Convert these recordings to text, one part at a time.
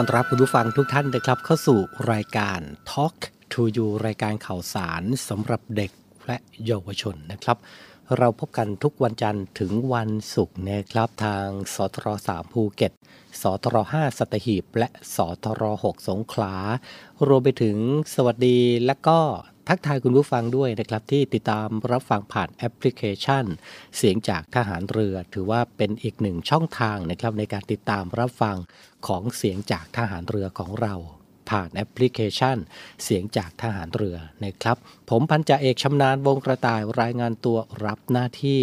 ต้อนรับคุณผู้ฟังทุกท่านนะครับเข้าสู่รายการ Talk to You รายการข่าวสารสำหรับเด็กและเยาวชนนะครับ เราพบกันทุกวันจันทร์ถึงวันศุกร์นะครับทางสทร3ภูเก็ตสทร5สัตหีบ และสทร6สงขลารวมไปถึงสวัสดีและก็ ทักทายคุณผู้ฟังด้วยนะครับ ที่ติดตามรับฟังผ่านแอปพลิเคชัน เสียงจากทหารเรือ ถือว่าเป็นอีกหนึ่งช่องทางนะครับในการติดตามรับฟังของเสียงจากทหารเรือของเรา ผ่านแอปพลิเคชัน เสียงจากทหารเรือนะครับ ผมพันจ่าเอกชำนาญวงกระต่ายรายงานตัวรับหน้าที่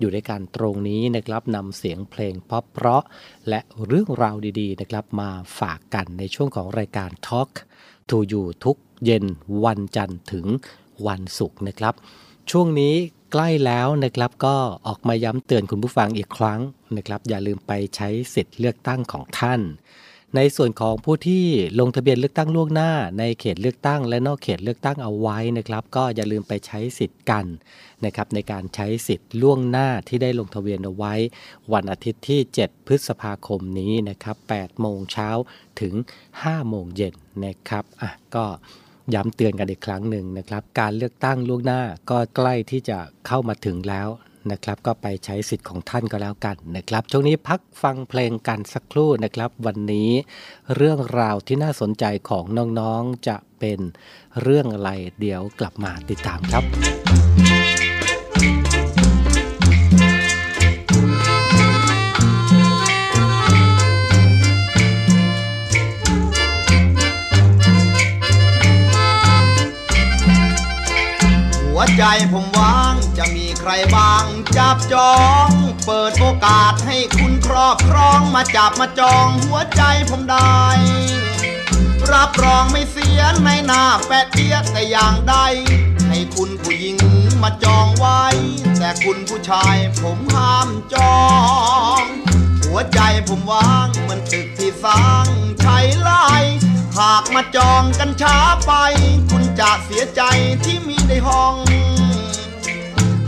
อยู่ในการตรงนี้นะครับนำเสียงเพลงเพราะเพราะและเรื่องราวดีๆนะครับมาฝากกันในช่วงของรายการ Talk to You ทุก เย็นวันจันทร์ถึงวันศุกร์นะครับ ช่วงนี้ใกล้แล้วนะครับก็ออกมาย้ำเตือนคุณผู้ฟังอีกครั้งนะครับ อย่าลืมไปใช้สิทธิ์เลือกตั้งของท่าน ในส่วนของผู้ที่ลงทะเบียนเลือกตั้งล่วงหน้า ในเขตเลือกตั้ง และนอกเขตเลือกตั้งเอาไว้นะครับ ก็อย่าลืมไปใช้สิทธิ์กันนะครับในการใช้สิทธิ์ล่วงหน้าที่ได้ลงทะเบียนเอาไว้ วันอาทิตย์ที่ 7 พฤษภาคมนี้นะครับ8โมงเช้าถึง5โมงเย็นนะครับอะก็ ย้ำเตือนกันอีกครั้งหนึ่งนะครับ การเลือกตั้งล่วงหน้าก็ใกล้ที่จะเข้ามาถึงแล้วนะครับ ก็ไปใช้สิทธิ์ของท่านก็แล้วกันนะครับ ช่วงนี้พักฟังเพลงกันสักครู่นะครับ วันนี้เรื่องราวที่น่าสนใจของน้องๆจะเป็นเรื่องอะไรเดี๋ยวกลับมาติดตามครับ วใจผมว่างจะมีใครบ้าง จับจอง เปิดโอกาสให้คุณครอบครองมาจับมาจองหัวใจผมได้ รับรองไม่เสียในหน้าแปดเดียแต่อย่างใด ให้คุณผู้หญิงมาจองไว้ แต่คุณผู้ชายผมห้ามจอง หัวใจผมว่างเหมือนตึกที่สร้างใช้ไล่ หากมาจองกันช้าไป คุณจะเสียใจที่มีในห้อง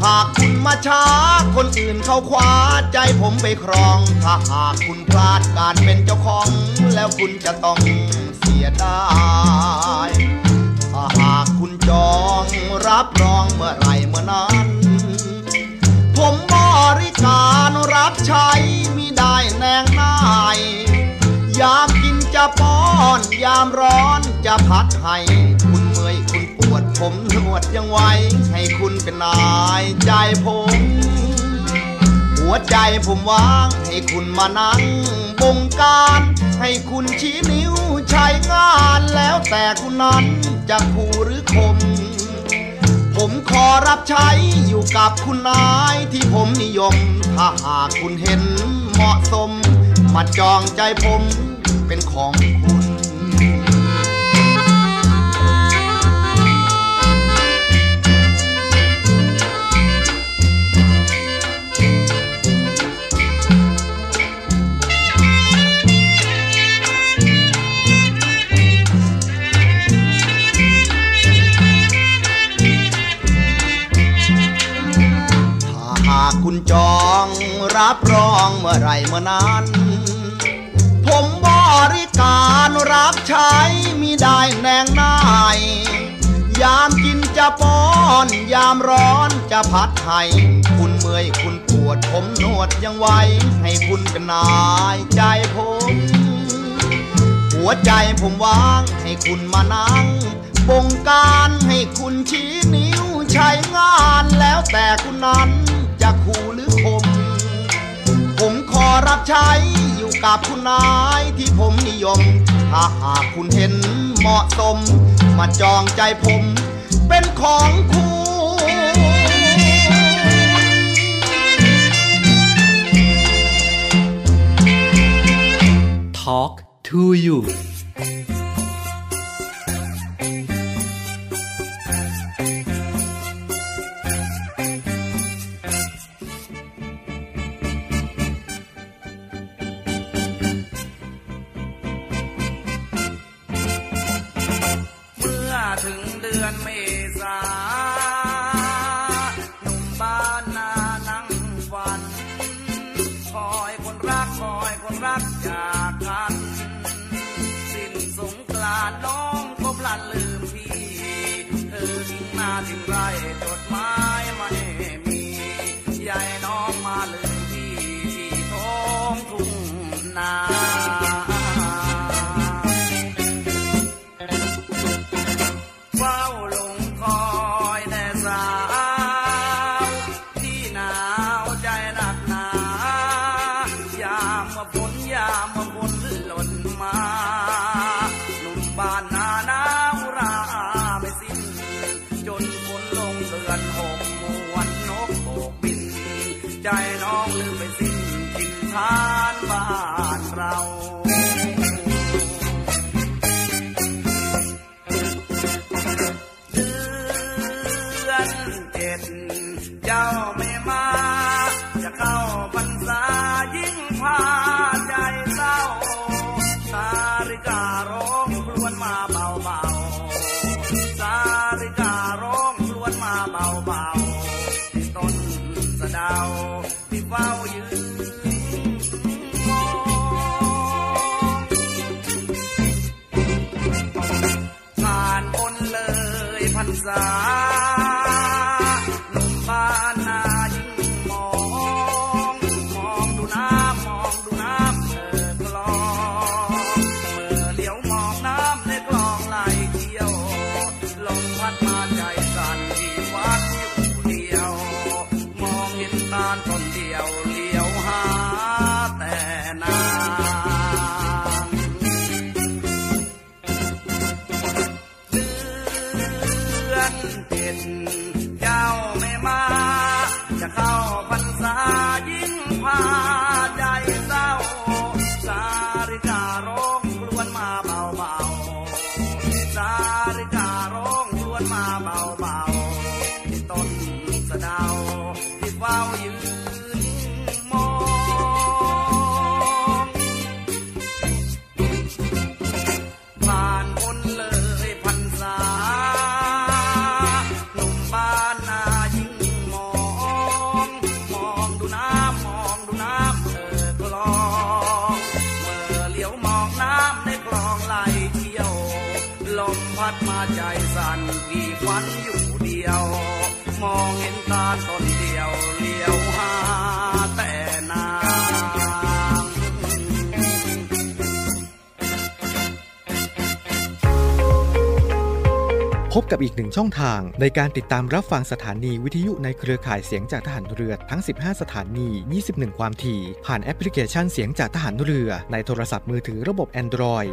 หากคุณมาช้า คนอื่นเขาคว้าใจผมไปครอง ถ้าหากคุณพลาดการเป็นเจ้าของ แล้วคุณจะต้องเสียดายถ้าหากคุณจองรับรองเมื่อไหรเมื่อนั้นผมบริการรับใช้มิได้แนงนาย ยามกินจะป้อน ยามร้อนจะพัดให้ คุณเมื่อยคุณปวดผมนวดยังไว้ ให้คุณเป็นนายใจผม หัวใจผมว่าง ให้คุณมานั่งบงการ ให้คุณชี้นิ้วใช้งานแล้วแต่คุณนั้นจะคู่หรือคมผมขอรับใช้อยู่กับคุณนายที่ผมนิยม ถ้าหากคุณเห็นเหมาะสม มาจองใจผมเป็นของคุณ ถ้าหากคุณจองรับรองเมื่อไรเมื่อนั้นามกินจะป้อน ยามร้อนจะพัดให้คุณเมื่อยคุณปวดผมนวดยังไว้ ให้คุณเป็นนายใจผม หัวใจผมว่างให้คุณมานั่งบงการให้คุณชี้นิ้วใช้งานแล้วแต่คุณนั้นจะคู่หรือคม ผมขอรับใช้อยู่กับคุณนายที่ผมนิยม ถ้าหากคุณเห็นเหมาะสม มาจองใจผม เป็นของคุณ Talk to you ในอยู่เดียว มองเห็นตาต้นเดียวเลี้ยวหาแต่นางพบกับอีกหนึ่งช่องทางในการติดตามรับฟังสถานีวิทยุในเครือข่ายเสียงจากทหารเรือทั้ง 15 สถานี 21 ความถี่ ผ่านแอปพลิเคชันเสียงจากทหารเรือในโทรศัพท์มือถือระบบ Android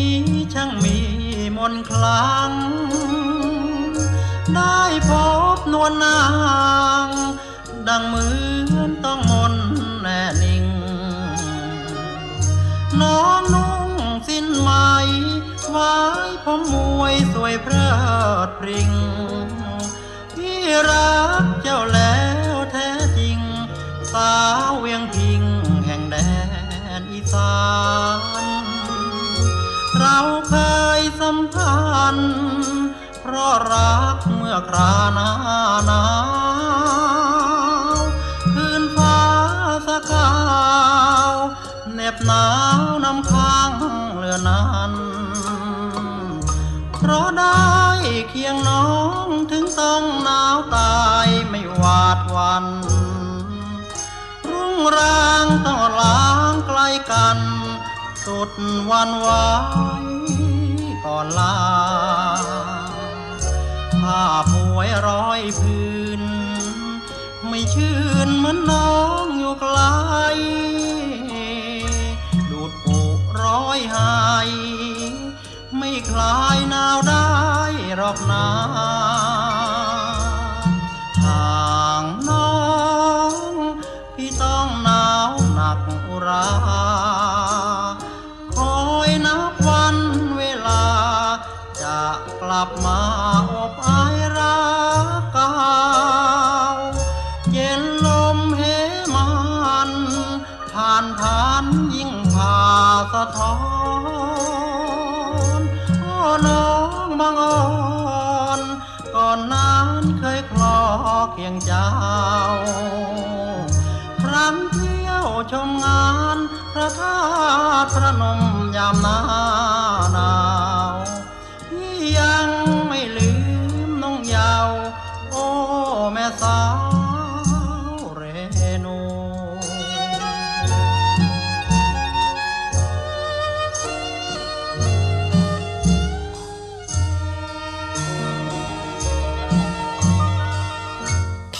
นี้ช่างมีมนคลัง ได้พบนวลนาง ดังเหมือนต้องมนแน่นิ่ง น้องนุ่งสิ้นไหมไว้ผมมวยสวยเพลิดพริงพี่รักเจ้าแล้วแท้จริง สาวเวียงพิงแห่งแดนอีสาน เราเคยสัมพันธ์เพราะรักเมื่อคราหนาหนาวคืนฟ้าสกาวเหน็บหนาวน้ำค้างเหลือนานเพราะได้เคียงน้องถึงต้องหนาวตายไม่หวาดหวันรุ่งรางต้องล้างไกลกัน สุดวันไหว ก่อนลาผ้าป่วยร้อยพื้น ไม่ชื่นเหมือนน้องอยู่ไกล ดูดปุร้อยหาย ไม่คลายหนาวได้หรอกนาห่างน้อง พี่ต้องหนาวหนักอุรา ลับมาอบอายรักเก่าเย็นลมเหมันผ่านผ่านยิ่งผ่าสะท้อนโอ้น้องบางอ่อนก่อนนั้นเคยคลอเคียงเจ้า ครั้งเที่ยวชมงานพระธาตุพระนมยามนาน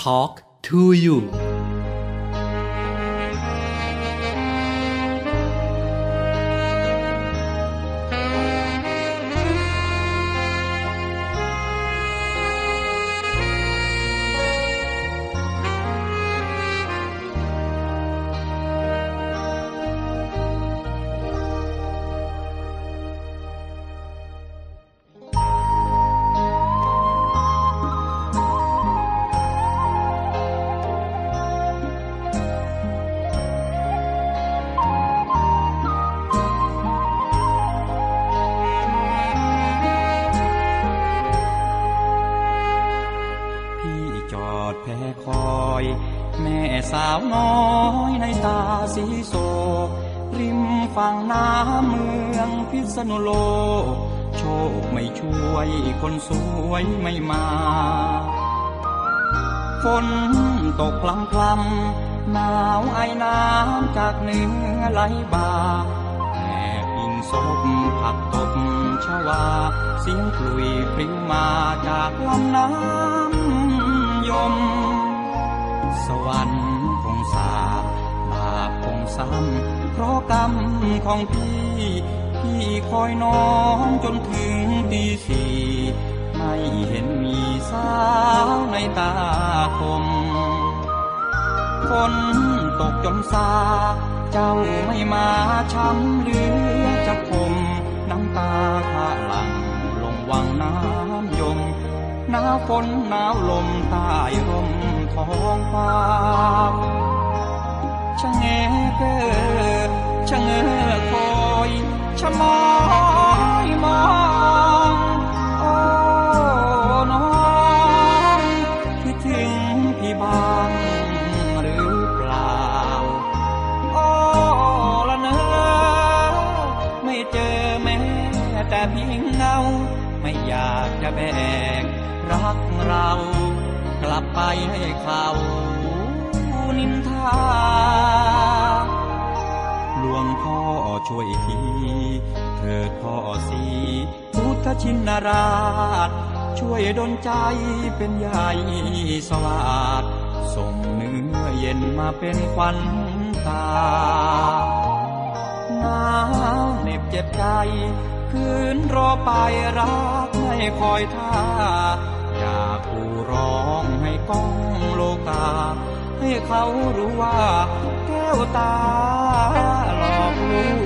Talk to you กรรมของพี่ พี่คอยน้องจนถึงตีสี่ไม่เห็นมีสาวในตาคมฝนตกจนซา เจ้าไม่มาช้ำหลือจะคมน้ำตาข้าหลังลงวังน้ำยมหนาวฝนหนาวลมใต้ร่มท้องฟ้าชะแงเกอ ชะเงอคอยชะมอยมองโอ้น้องคิดถึงพี่บ้างหรือเปล่าโอ้ละเนอไม่เจอแม้แต่เพียงเงา ไม่อยากจะแบกรักเรา กลับไปให้เขานินทา งพ่อช่วยทีเถิดพ่อสีพุทธชินราช ช่วยดลใจเป็นใหญ่สวาดส่งเนื้อเย็นมาเป็นควันตาหนาวเหน็บเจ็บใจ คืนรอไปรักไม่คอยท่า อยากกูร้องให้ก้องโลกา ให้เขารู้ว่าแก้วตา ห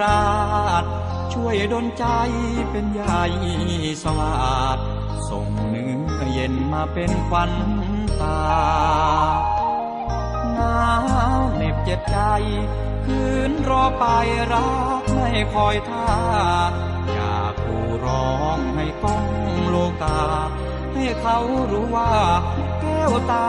ราช ช่วยดลใจเป็นใหญ่สวาดส่งเนื้อเย็นมาเป็นควันตาหนาวเหน็บเจ็บใจ คืนรอไปรักไม่คอยท่า อยากกูร้องให้ก้องโลกา ให้เขารู้ว่าแก้วตา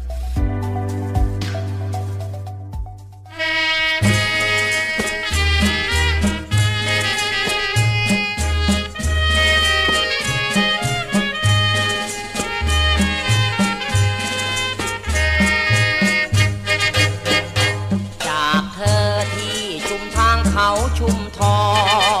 เขาชุมทอง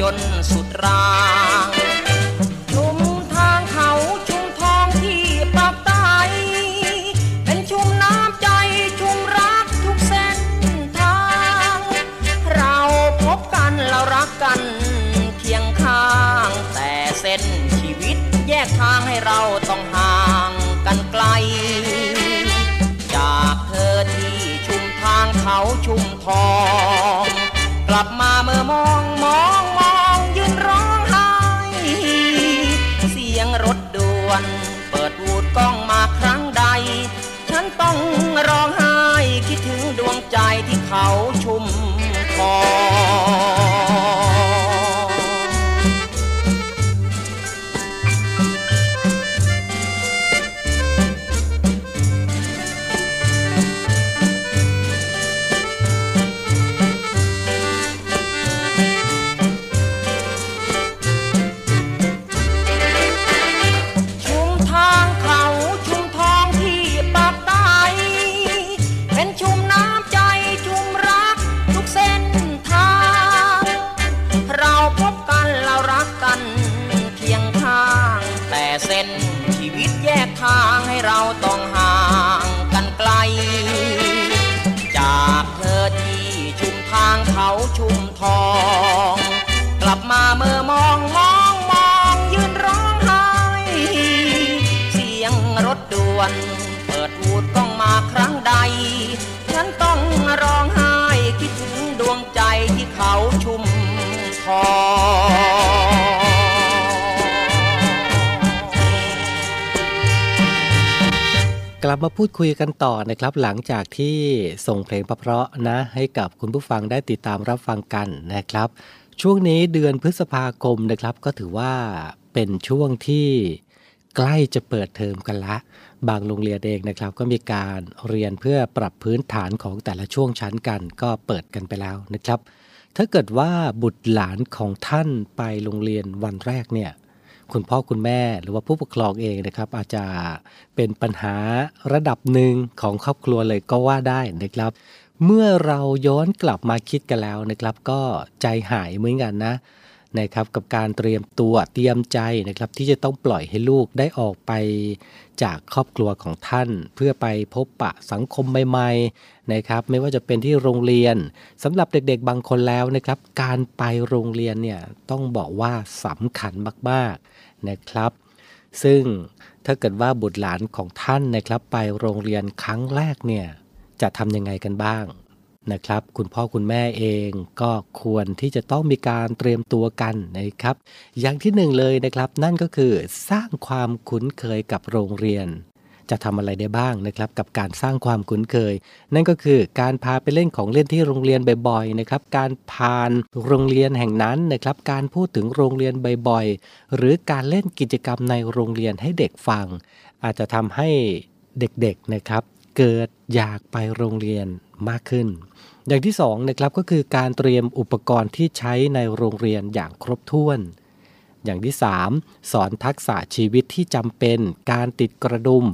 จนสุดราง อง กลับมาเมื่อมองมองมองยืนร้องไห้ เสียงรถด่วน เปิดวูดกล้องมาครั้งใด ฉันต้องร้องไห้คิดถึงดวงใจที่เขาชุมทอ ลับมาพูดคุยกันต่อนะครับ หลังจากที่ส่งเพลงเพราะๆนะ ให้กับคุณผู้ฟังได้ติดตามรับฟังกันนะครับ ช่วงนี้เดือนพฤษภาคมนะครับ ก็ถือว่าเป็นช่วงที่ใกล้จะเปิดเทอมกันละ บางโรงเรียนเองนะครับ ก็มีการเรียนเพื่อปรับพื้นฐานของแต่ละช่วงชั้นกัน ก็เปิดกันไปแล้วนะครับ ถ้าเกิดว่าบุตรหลานของท่านไปโรงเรียนวันแรกเนี่ย คุณพ่อคุณแม่หรือว่าผู้ปกครองเองนะครับ อาจจะเป็นปัญหาระดับหนึ่งของครอบครัวเลยก็ว่าได้นะครับ เมื่อเราย้อนกลับมาคิดกันแล้วนะครับ ก็ใจหายเหมือนกันนะนะครับกับการเตรียมตัวเตรียมใจนะครับ ที่จะต้องปล่อยให้ลูกได้ออกไปจากครอบครัวของท่าน เพื่อไปพบปะสังคมใหม่ๆนะครับ ไม่ว่าจะเป็นที่โรงเรียนสำหรับเด็กๆบางคนแล้วนะครับ การไปโรงเรียนเนี่ยต้องบอกว่าสำคัญมากๆ นะครับ ซึ่งถ้าเกิดว่าบุตรหลานของท่านนะครับ ไปโรงเรียนครั้งแรกเนี่ยจะทำยังไงกันบ้างนะครับ คุณพ่อคุณแม่เองก็ควรที่จะต้องมีการเตรียมตัวกันนะครับ อย่างที่หนึ่งเลยนะครับ นั่นก็คือสร้างความคุ้นเคยกับโรงเรียน จะทำอะไรได้บ้างนะครับกับการสร้างความคุ้นเคย นั่นก็คือการพาไปเล่นของเล่นที่โรงเรียนบ่อยๆนะครับการพานโรงเรียนแห่งนั้นนะครับการพูดถึงโรงเรียนบ่อยๆหรือการเล่นกิจกรรมในโรงเรียนให้เด็กฟัง อาจจะทำให้เด็กๆนะครับ เกิดอยากไปโรงเรียนมากขึ้น อย่างที่สองนะครับก็คือการเตรียมอุปกรณ์ที่ใช้ในโรงเรียนอย่างครบถ้วนอย่างที่ 3 สอนทักษะชีวิตที่จำเป็น การติดกระดุม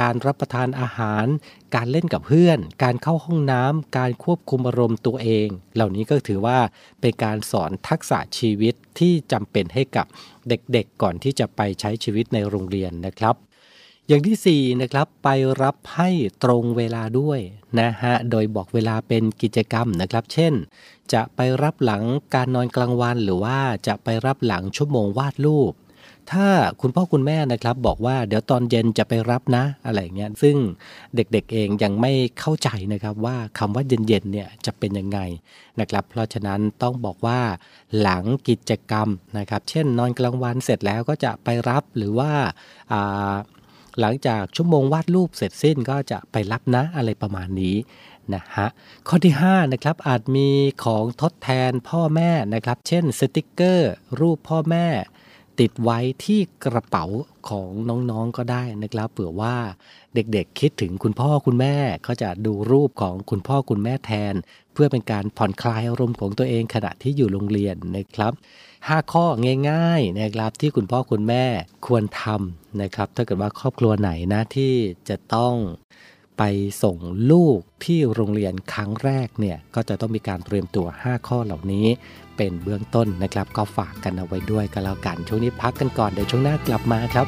การรับประทานอาหาร การเล่นกับเพื่อน การเข้าห้องน้ำการควบคุมอารมณ์ตัวเอง เหล่านี้ก็ถือว่าเป็นการสอนทักษะชีวิตที่จำเป็นให้กับเด็กๆ ก่อนที่จะไปใช้ชีวิตในโรงเรียนนะครับอย่างที่4นะครับไปรับให้ตรงเวลาด้วยนะฮะโดยบอกเวลาเป็นกิจกรรมนะครับ เช่น จะไปรับหลังการนอนกลางวันหรือว่าจะไปรับหลังชั่วโมงวาดรูป ถ้าคุณพ่อคุณแม่นะครับ บอกว่าเดี๋ยวตอนเย็นจะไปรับนะอะไรเงี้ยซึ่งเด็กๆเองยังไม่เข้าใจนะครับว่าคำว่าเย็นๆเนี่ยจะเป็นยังไงนะครับ เพราะฉะนั้นต้องบอกว่าหลังกิจกรรมนะครับ เช่นนอนกลางวันเสร็จแล้วก็จะไปรับหรือว่าอ่าหลังจากชั่วโมงวาดรูปเสร็จสิ้นก็จะไปรับนะอะไรประมาณนี้นะฮะข้อที่5นะครับอาจมีของทดแทนพ่อแม่นะครับ เช่นสติกเกอร์ รูปพ่อแม่ ติดไว้ที่กระเป๋าของน้องๆก็ได้นะครับเผื่อว่าเด็กๆคิดถึงคุณพ่อคุณแม่ก็จะดูรูปของคุณพ่อคุณแม่แทน เพื่อเป็นการผ่อนคลายอารมณ์ของตัวเองขณะที่อยู่โรงเรียนนะครับ 5 ข้อง่ายๆนะครับที่คุณพ่อคุณแม่ควรทำนะครับ ถ้าเกิดว่าครอบครัวไหนนะที่จะต้อง ไปส่งลูกที่โรงเรียนครั้งแรกเนี่ยก็จะต้องมีการเตรียมตัว 5 ข้อเหล่านี้ เป็นเบื้องต้นนะครับ ก็ฝากกันเอาไว้ด้วยก็แล้วกัน ช่วงนี้พักกันก่อนเดี๋ยวช่วงหน้ากลับมาครับ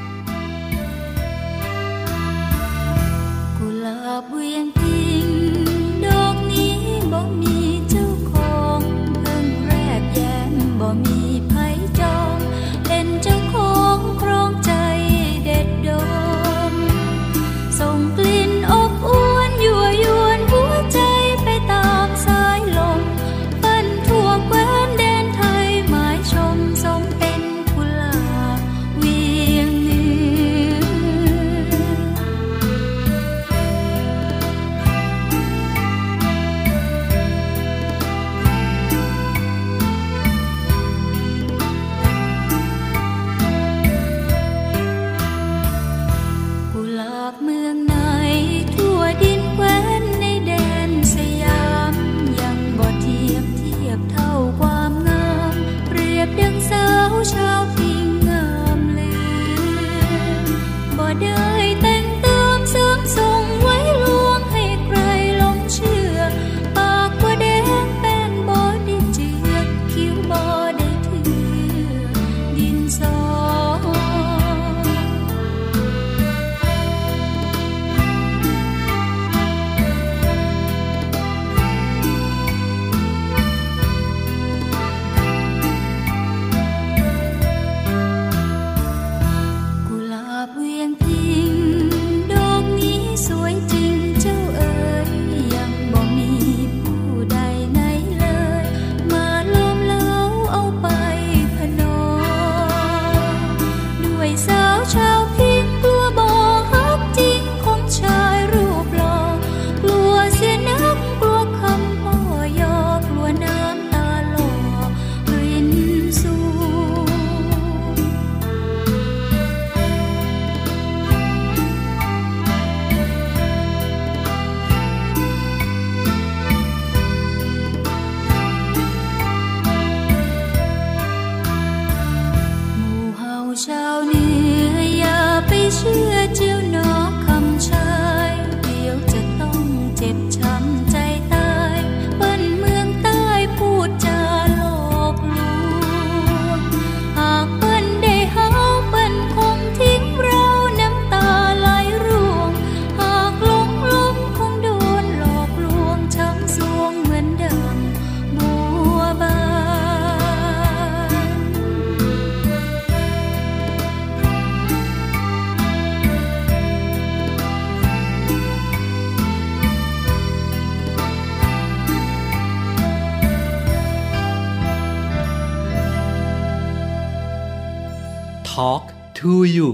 to You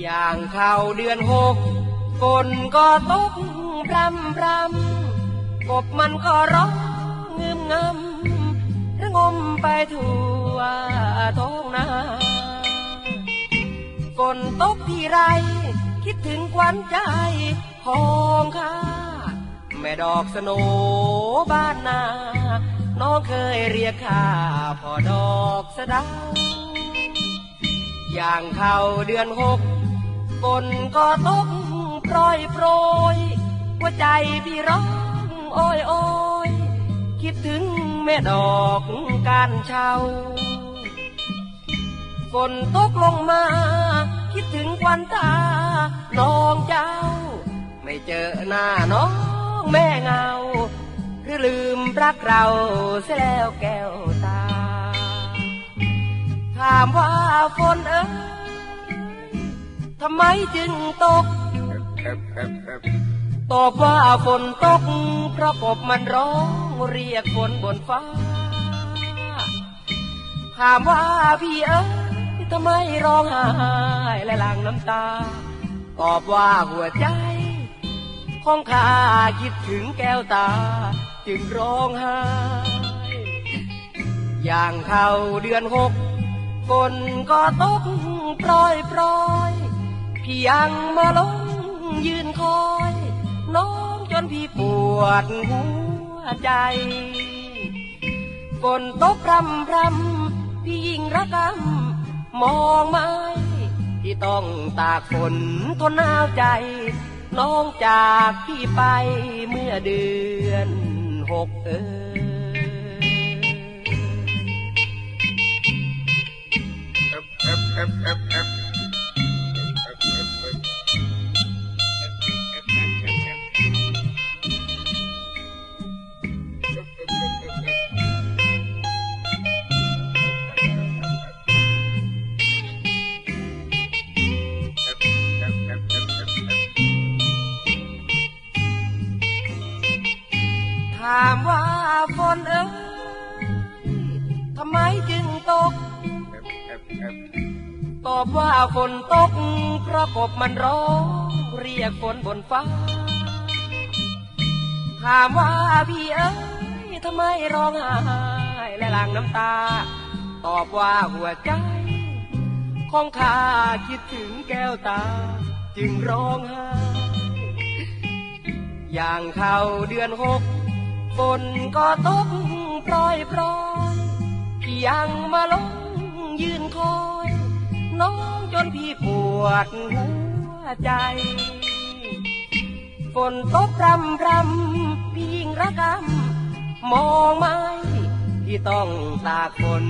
อย่างเข้าเดือนหกฝนก็ตกพรำพรำกบมันก็ร้องงึ ทั่วท้องนาฝนตกที่ไร คิดถึงควันใจของข้า แม่ดอกสโนบ้านนา น้องเคยเรียกข้าพ่อดอกสะดาอย่างเข้าเดือนหกฝนก็ตกโปรยโปรยหัวใจพี่ร้องโอ้ยโอ้ยคิดถึง แม่ดอกการเช่าฝนตกลงมา คิดถึงควันตา น้องเจ้า ไม่เจอหน้าน้องแม่เงา หรือลืมรักเราเสียแล้วแก้วตา ถามว่าฝนเอ้ยทำไมจึงตก ตอบว่าฝนตกเพราะกบมันร้องเรียกฝนบนฟ้า ถามว่าพี่เอ้ยทำไมร้องไห้และหลั่งน้ำตา ตอบว่าหัวใจของข้าคิดถึงแก้วตา จึงร้องไห้ อย่างเข้าเดือนหกฝนก็ตกโปรยโปรยพี่ยังมาลงยืนคอย น้องจนพี่ปวดหัวใจฝนตกพรำพรำพี่ยิ่งระกำมองไม้ที่ต้องตากฝนทนหนาวใจ น้องจากพี่ไปเมื่อเดือนหกเออถ บมันร้องเรียกฝนบนฟ้า ถามว่าพี่เอ้ยทำไมร้องไห้และหลั่งน้ำตา ตอบว่าหัวใจ ของข้าคิดถึงแก้วตา จึงร้องไห้อย่างเข้าเดือนหกฝนก็ตกปรยโปรยพี่ยังมาลงยืนคอย น้องจนพี่ป วดหัวใจ ฝนตกรำรำพี่ยิ่งระกำมองไม้ที่ต้องตากฝน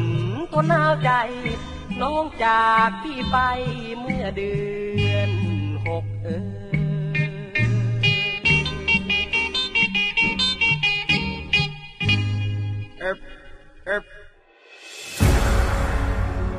ทนหนาวใจ น้องจากพี่ไปเมื่อเดือนหกเออกอ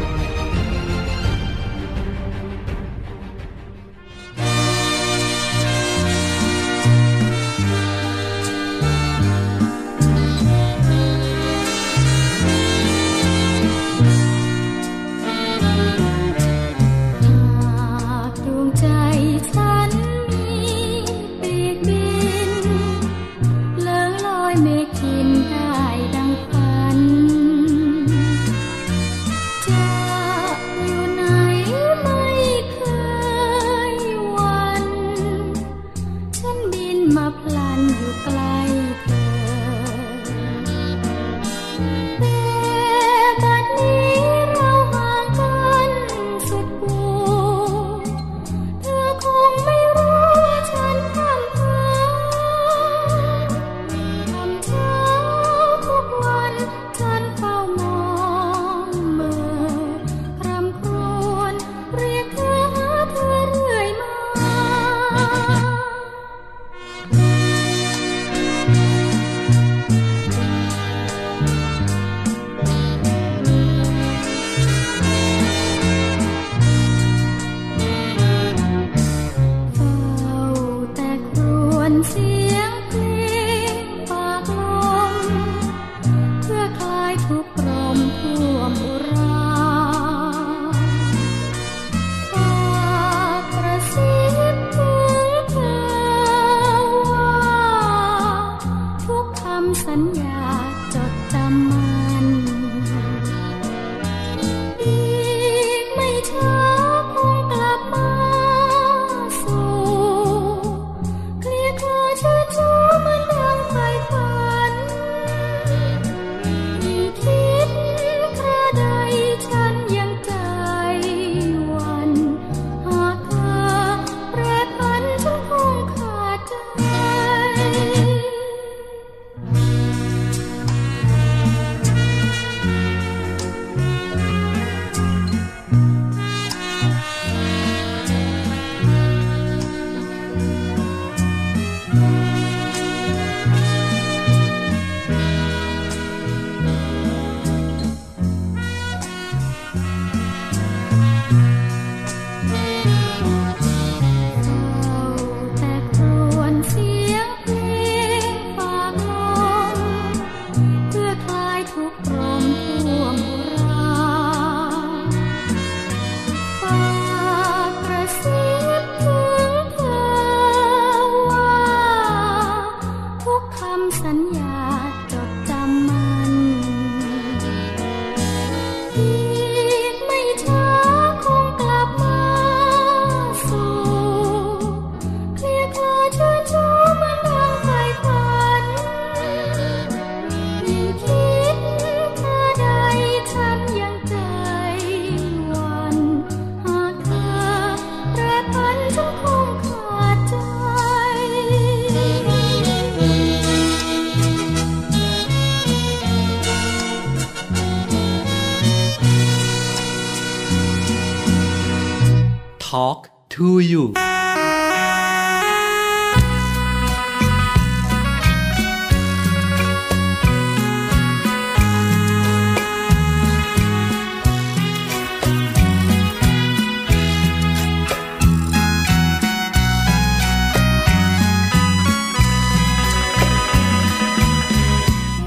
4584 to You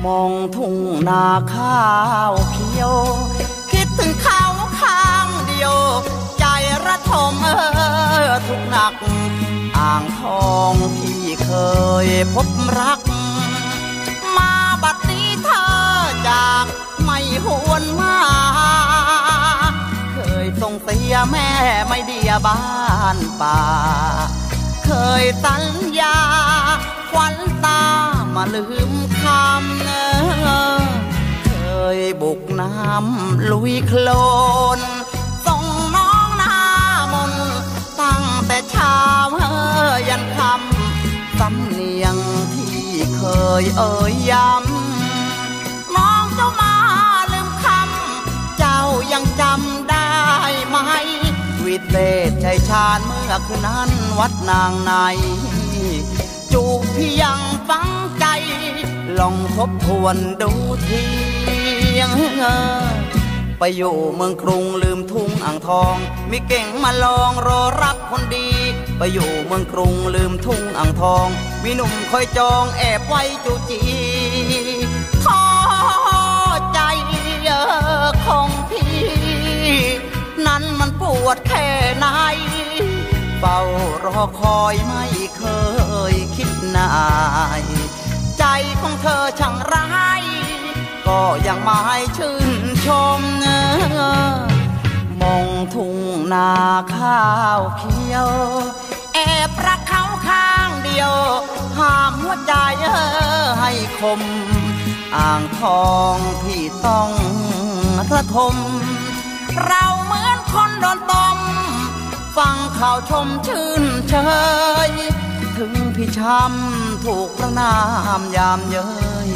มองทุ่งนาข้าางทองที่เคยพบรัก มาบัดนี้เธอจากไม่หวนมา เคยส่งเสียแม่ไม่เดียบ้านป่า เคยสัญญาควันตามาลืมคำเนอเคยบุกน้ำลุยโคลน ยเอ่ยย้ำน้องเจ้ามาลืมคำ เจ้ายังจำได้ไหม วิเศษชัยชาญเมื่อคืนนั้นวัดนางใน จูบพี่ยังฟังใจ ลองทบทวนดูทียังเงอไปอยู่เมืองกรุงลืมทุ่งอ่างทอง มีเก่งมาลองรอรับคนดี ไปอยู่เมืองกรุงลืมทุ่งอ่างทอง มีหนุ่มคอยจองแอบไว้จูจีท้อใจเออของพี่ นั้นมันปวดแค่ไหนเฝ้ารอคอยไม่เคยคิดนาย ใจของเธอช่างร้าย ก็ยังไม่ชื่นชมเนอมองทุ่ง นาข้าวเขียว แอบรักเขาข้างเดียว ห้ามหัวใจเออให้คม อ่างทองพี่ต้องระทม เราเหมือนคนโดนต้มฟังข่าวชมชื่นเชย ถึงพี่ช้ำถูกประนามยามเย้ย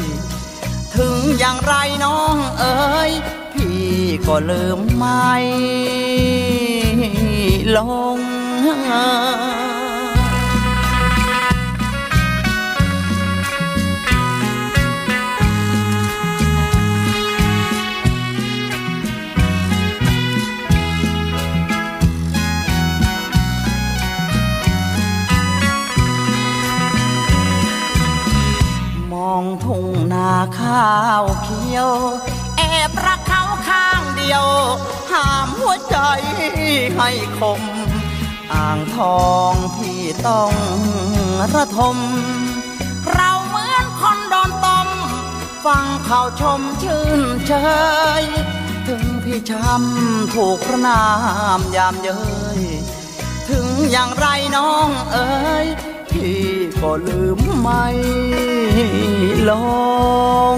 ถึงอย่างไรน้องเอ๋ยพี่ก็ลืมไม่ ลงมองทุ่งนาข้าวเขียว ดียว ห้ามหัวใจให้คม อ่างทองพี่ต้องระทม เราเหมือนคนโดนต้ม ฟังข่าวชมชื่นเชย ถึงพี่ช้ำถูกประนามยามเย้ย ถึงอย่างไรน้องเอ๋ยพี่ก็ลืมไม่ลง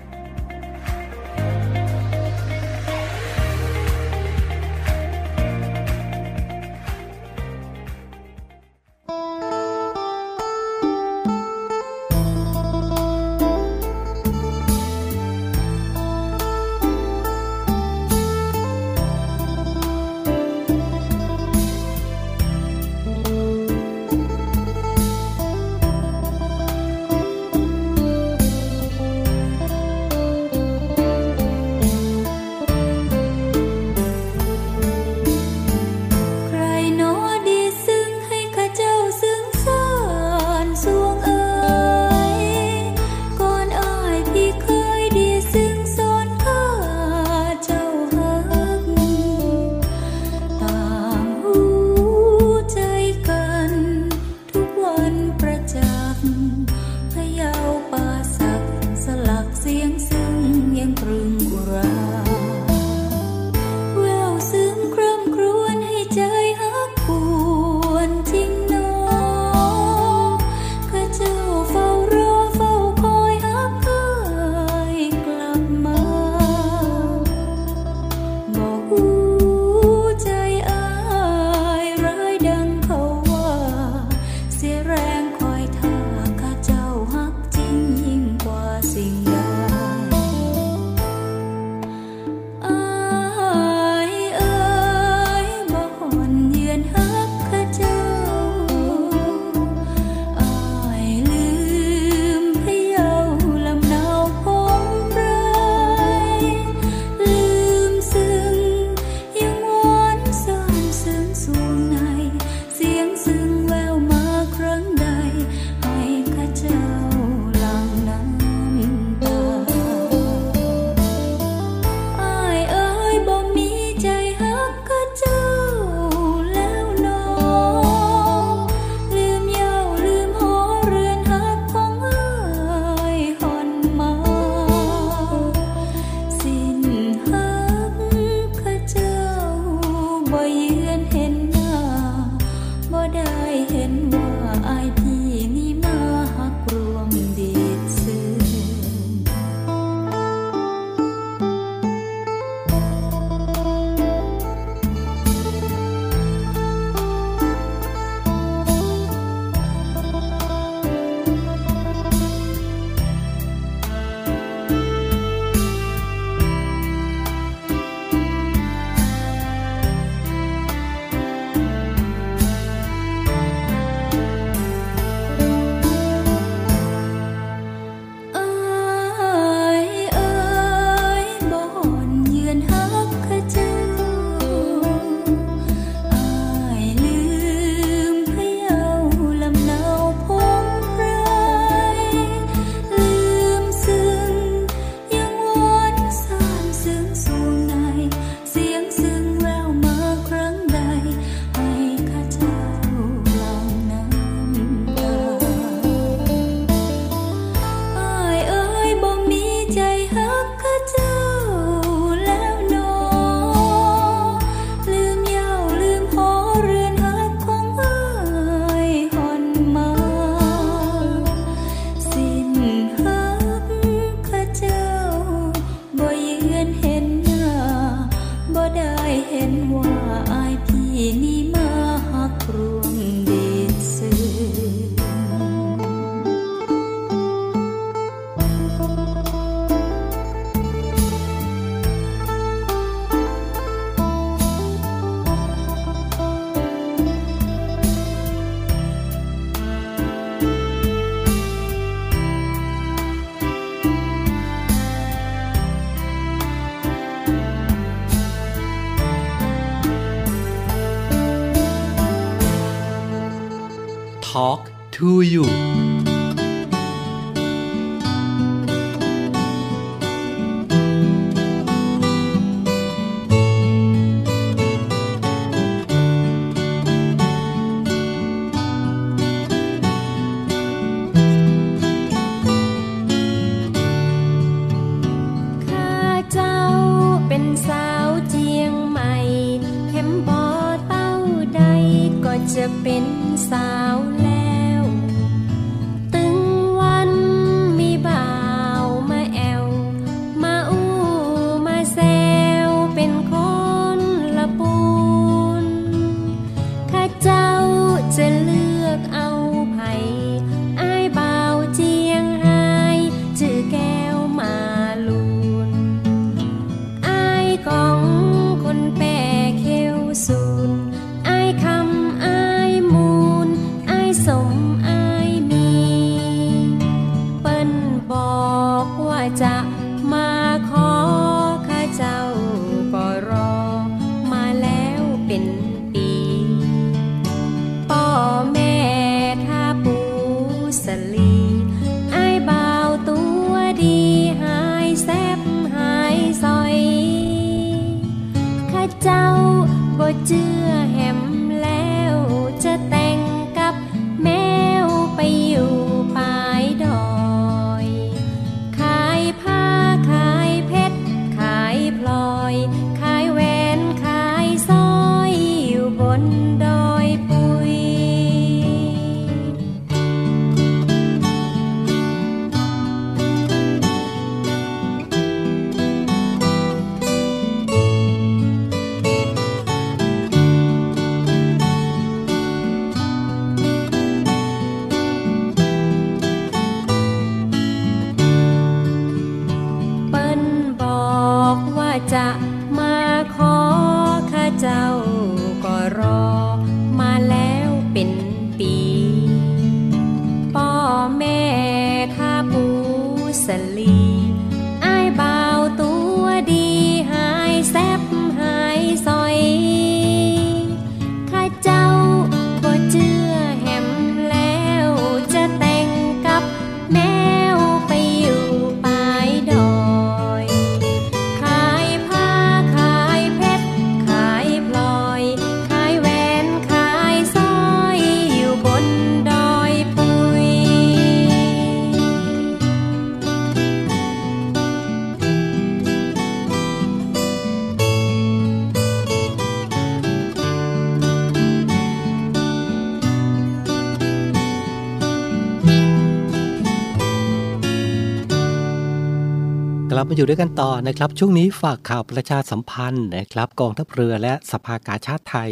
มาอยู่ด้วยกันต่อนะครับ ช่วงนี้ฝากข่าวประชาสัมพันธ์นะครับ กองทัพเรือและสภากาชาติไทย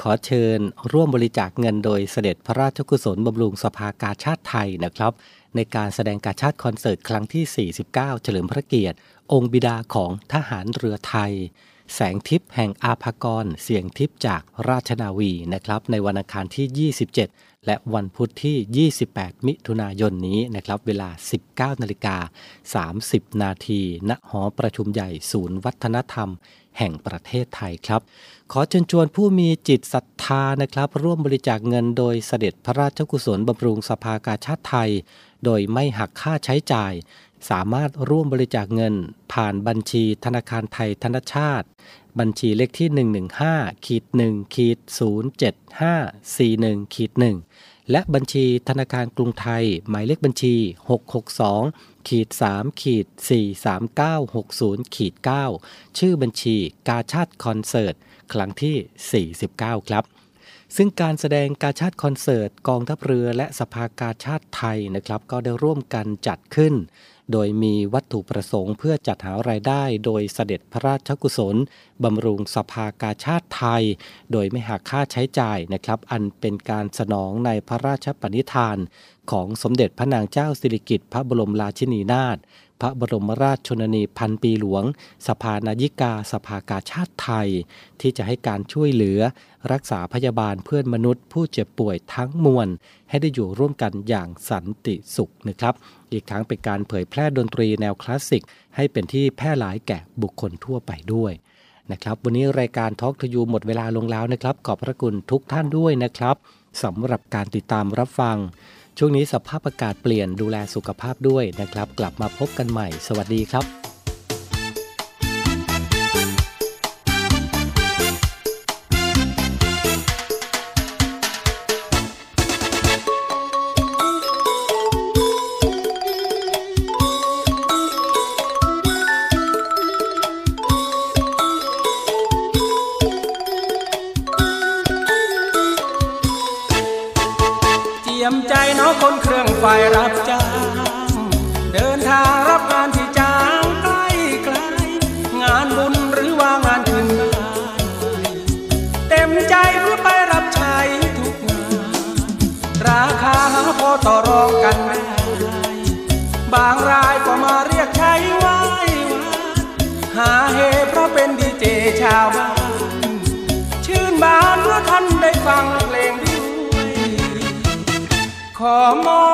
ขอเชิญร่วมบริจาคเงินโดยเสด็จพระราชกุศลบำรุงสภากาชาติไทยนะครับ ในการแสดงกาชาติคอนเสิร์ตครั้งที่ 49 เฉลิมพระเกียรติ องค์บิดาของทหารเรือไทย แสงทิพย์แห่งอาภากร เสียงทิพย์จากราชนาวีนะครับ ในวันอังคารที่ 27 และวันพุธที่ 28 มิถุนายนนี้นะครับเวลา 19นาฬิกา30 นาทีณหอประชุมใหญ่ศูนย์วัฒนธรรมแห่งประเทศไทยครับ ขอเชิญชวนผู้มีจิตศรัทธานะครับ ร่วมบริจาคเงินโดยเสด็จพระราชกุศลบำรุงสภากาชาติไทย โดยไม่หักค่าใช้จ่าย สามารถร่วมบริจาคเงิน ผ่านบัญชีธนาคารไทยธนชาติ บัญชีเลขที่ 115ขีด1ขีด07541ขีด1 และบัญชีธนาคารกรุงไทย หมายเลขบัญชี 662ขีด3ขีด43960ขีด9ชื่อบัญชีกาชาติคอนเสิร์ต ครั้งที่ 49 ครับ ซึ่งการแสดงกาชาติคอนเสิร์ตกองทัพเรือและสภากาชาติไทยนะครับ ก็ได้ร่วมกันจัดขึ้น โดยมีวัตถุประสงค์เพื่อจัดหารายได้โดยเสด็จพระราชกุศลบำรุงสภากาชาติไทย โดยไม่หักค่าใช้จ่ายนะครับ อันเป็นการสนองในพระราชปณิธาน ของสมเด็จพระนางเจ้าสิริกิติ์พระบรมราชินีนาถ พระบรมราชชนนีพันปีหลวง สภานายิกา สภากาชาติไทย ที่จะให้การช่วยเหลือ รักษาพยาบาลเพื่อนมนุษย์ ผู้เจ็บป่วยทั้งมวล ให้ได้อยู่ร่วมกันอย่างสันติสุขนะครับ อีกทั้งเป็นการเผยแพร่ดนตรีแนวคลาสสิก ให้เป็นที่แพร่หลายแก่บุคคลทั่วไปด้วยนะครับวันนี้รายการทอล์กทยูหมดเวลาลงแล้วนะครับ ขอบพระคุณทุกท่านด้วยนะครับสำหรับการติดตามรับฟัง ช่วงนี้สภาพอากาศเปลี่ยนดูแลสุขภาพด้วยนะครับ กลับมาพบกันใหม่ สวัสดีครับ คนเครื่องไฟรับจ้าง เดินทางรับงานที่จ้างใกล้ไกลงานบุญหรือว่างานถึงบ้านเต็มใจเพื่อไปรับใช้ทุกงาน ราคาพอต่อรองกันได้บางรายก็มาเรียกใช้ไหว้วันหาเหตุเพราะเป็นดีเจชาวบ้านชื่นบานเมื่อท่านได้ฟังเพลงด้วยขอมอ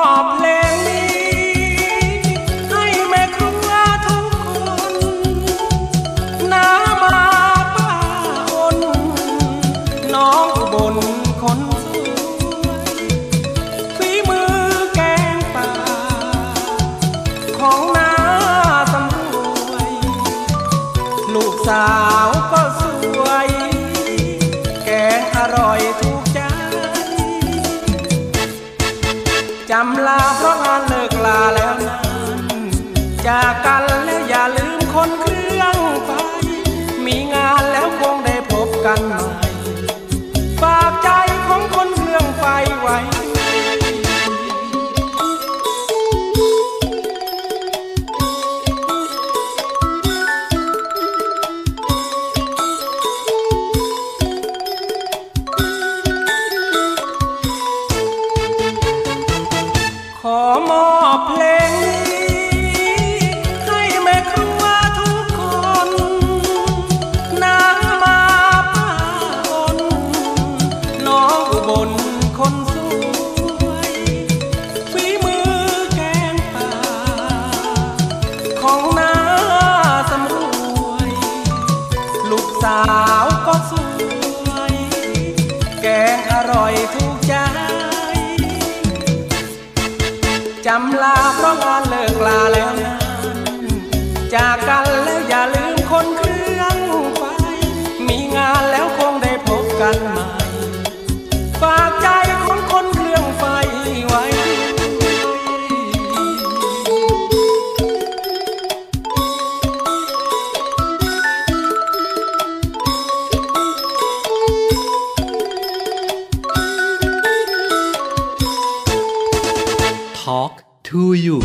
Talk to you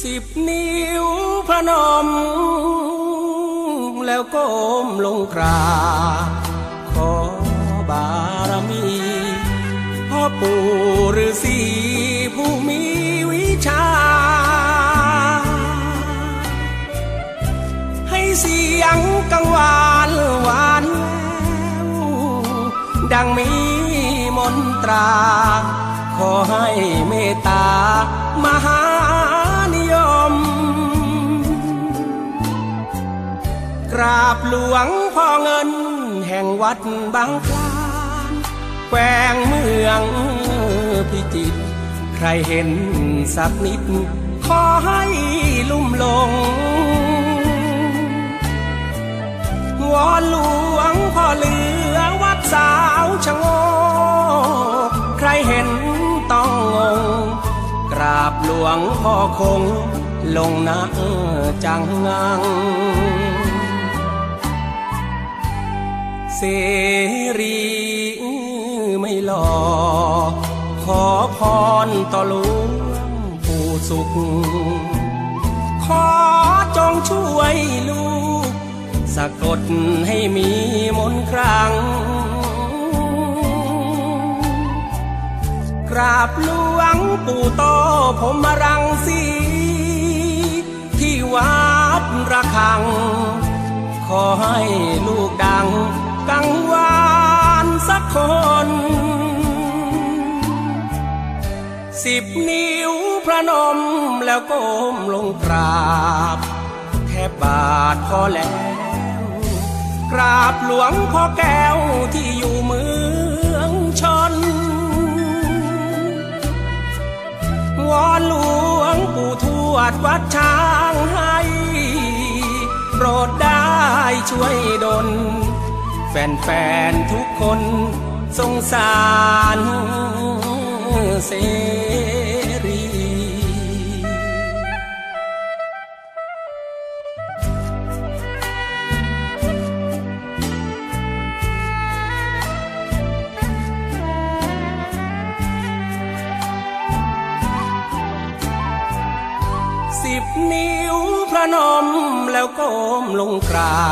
สิบนิ้วพนม แล้วก้มลงกราบขอ ปู่ฤาษีผู้มีวิชา ให้เสียงกังวานหวานแววดังมีมนตรา ขอให้เมตตามหานิยม กราบหลวงพ่อเงินแห่งวัดบางคลาน แขวงเมืองพิจิตรใครเห็นสักนิด ขอให้ลุ่มหลง วอนหลวงพ่อเหลือวัดสาวชะโงกใครเห็นต้องงง กราบหลวงพ่อคง ลงนะจังงังเสรี หลอขอพรต่อหลวงปู่สุข ขอจงช่วยลูก สะกดให้มีมนครั้ง กราบหลวงปู่โตผมมารังสีที่วัดระฆัง ขอให้ลูกดังกังวานสักคน สิบนิ้วพระนมแล้วก้มลงกราบ แทบบาทพอแล้ว กราบหลวงพ่อแก้วที่อยู่เมืองชน วอนหลวงปู่ทวดวัดช้างให้ โปรดได้ช่วยดลแฟนๆทุกคนสงสาร เสรีสิบนิ้วพระนมแล้วก้มลงกรา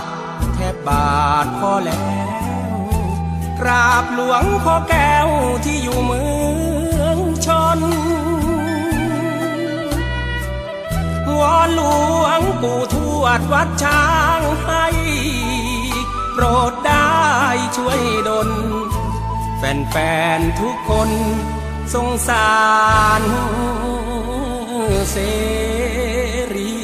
บ แทบบาทพอแล้ว กราบหลวงพ่อแก้วที่อยู่เมืองชน วอนหลวงปู่ทวดวัดช้างให้ โปรดได้ช่วยดลแฟนๆทุกคนสงสารเสรี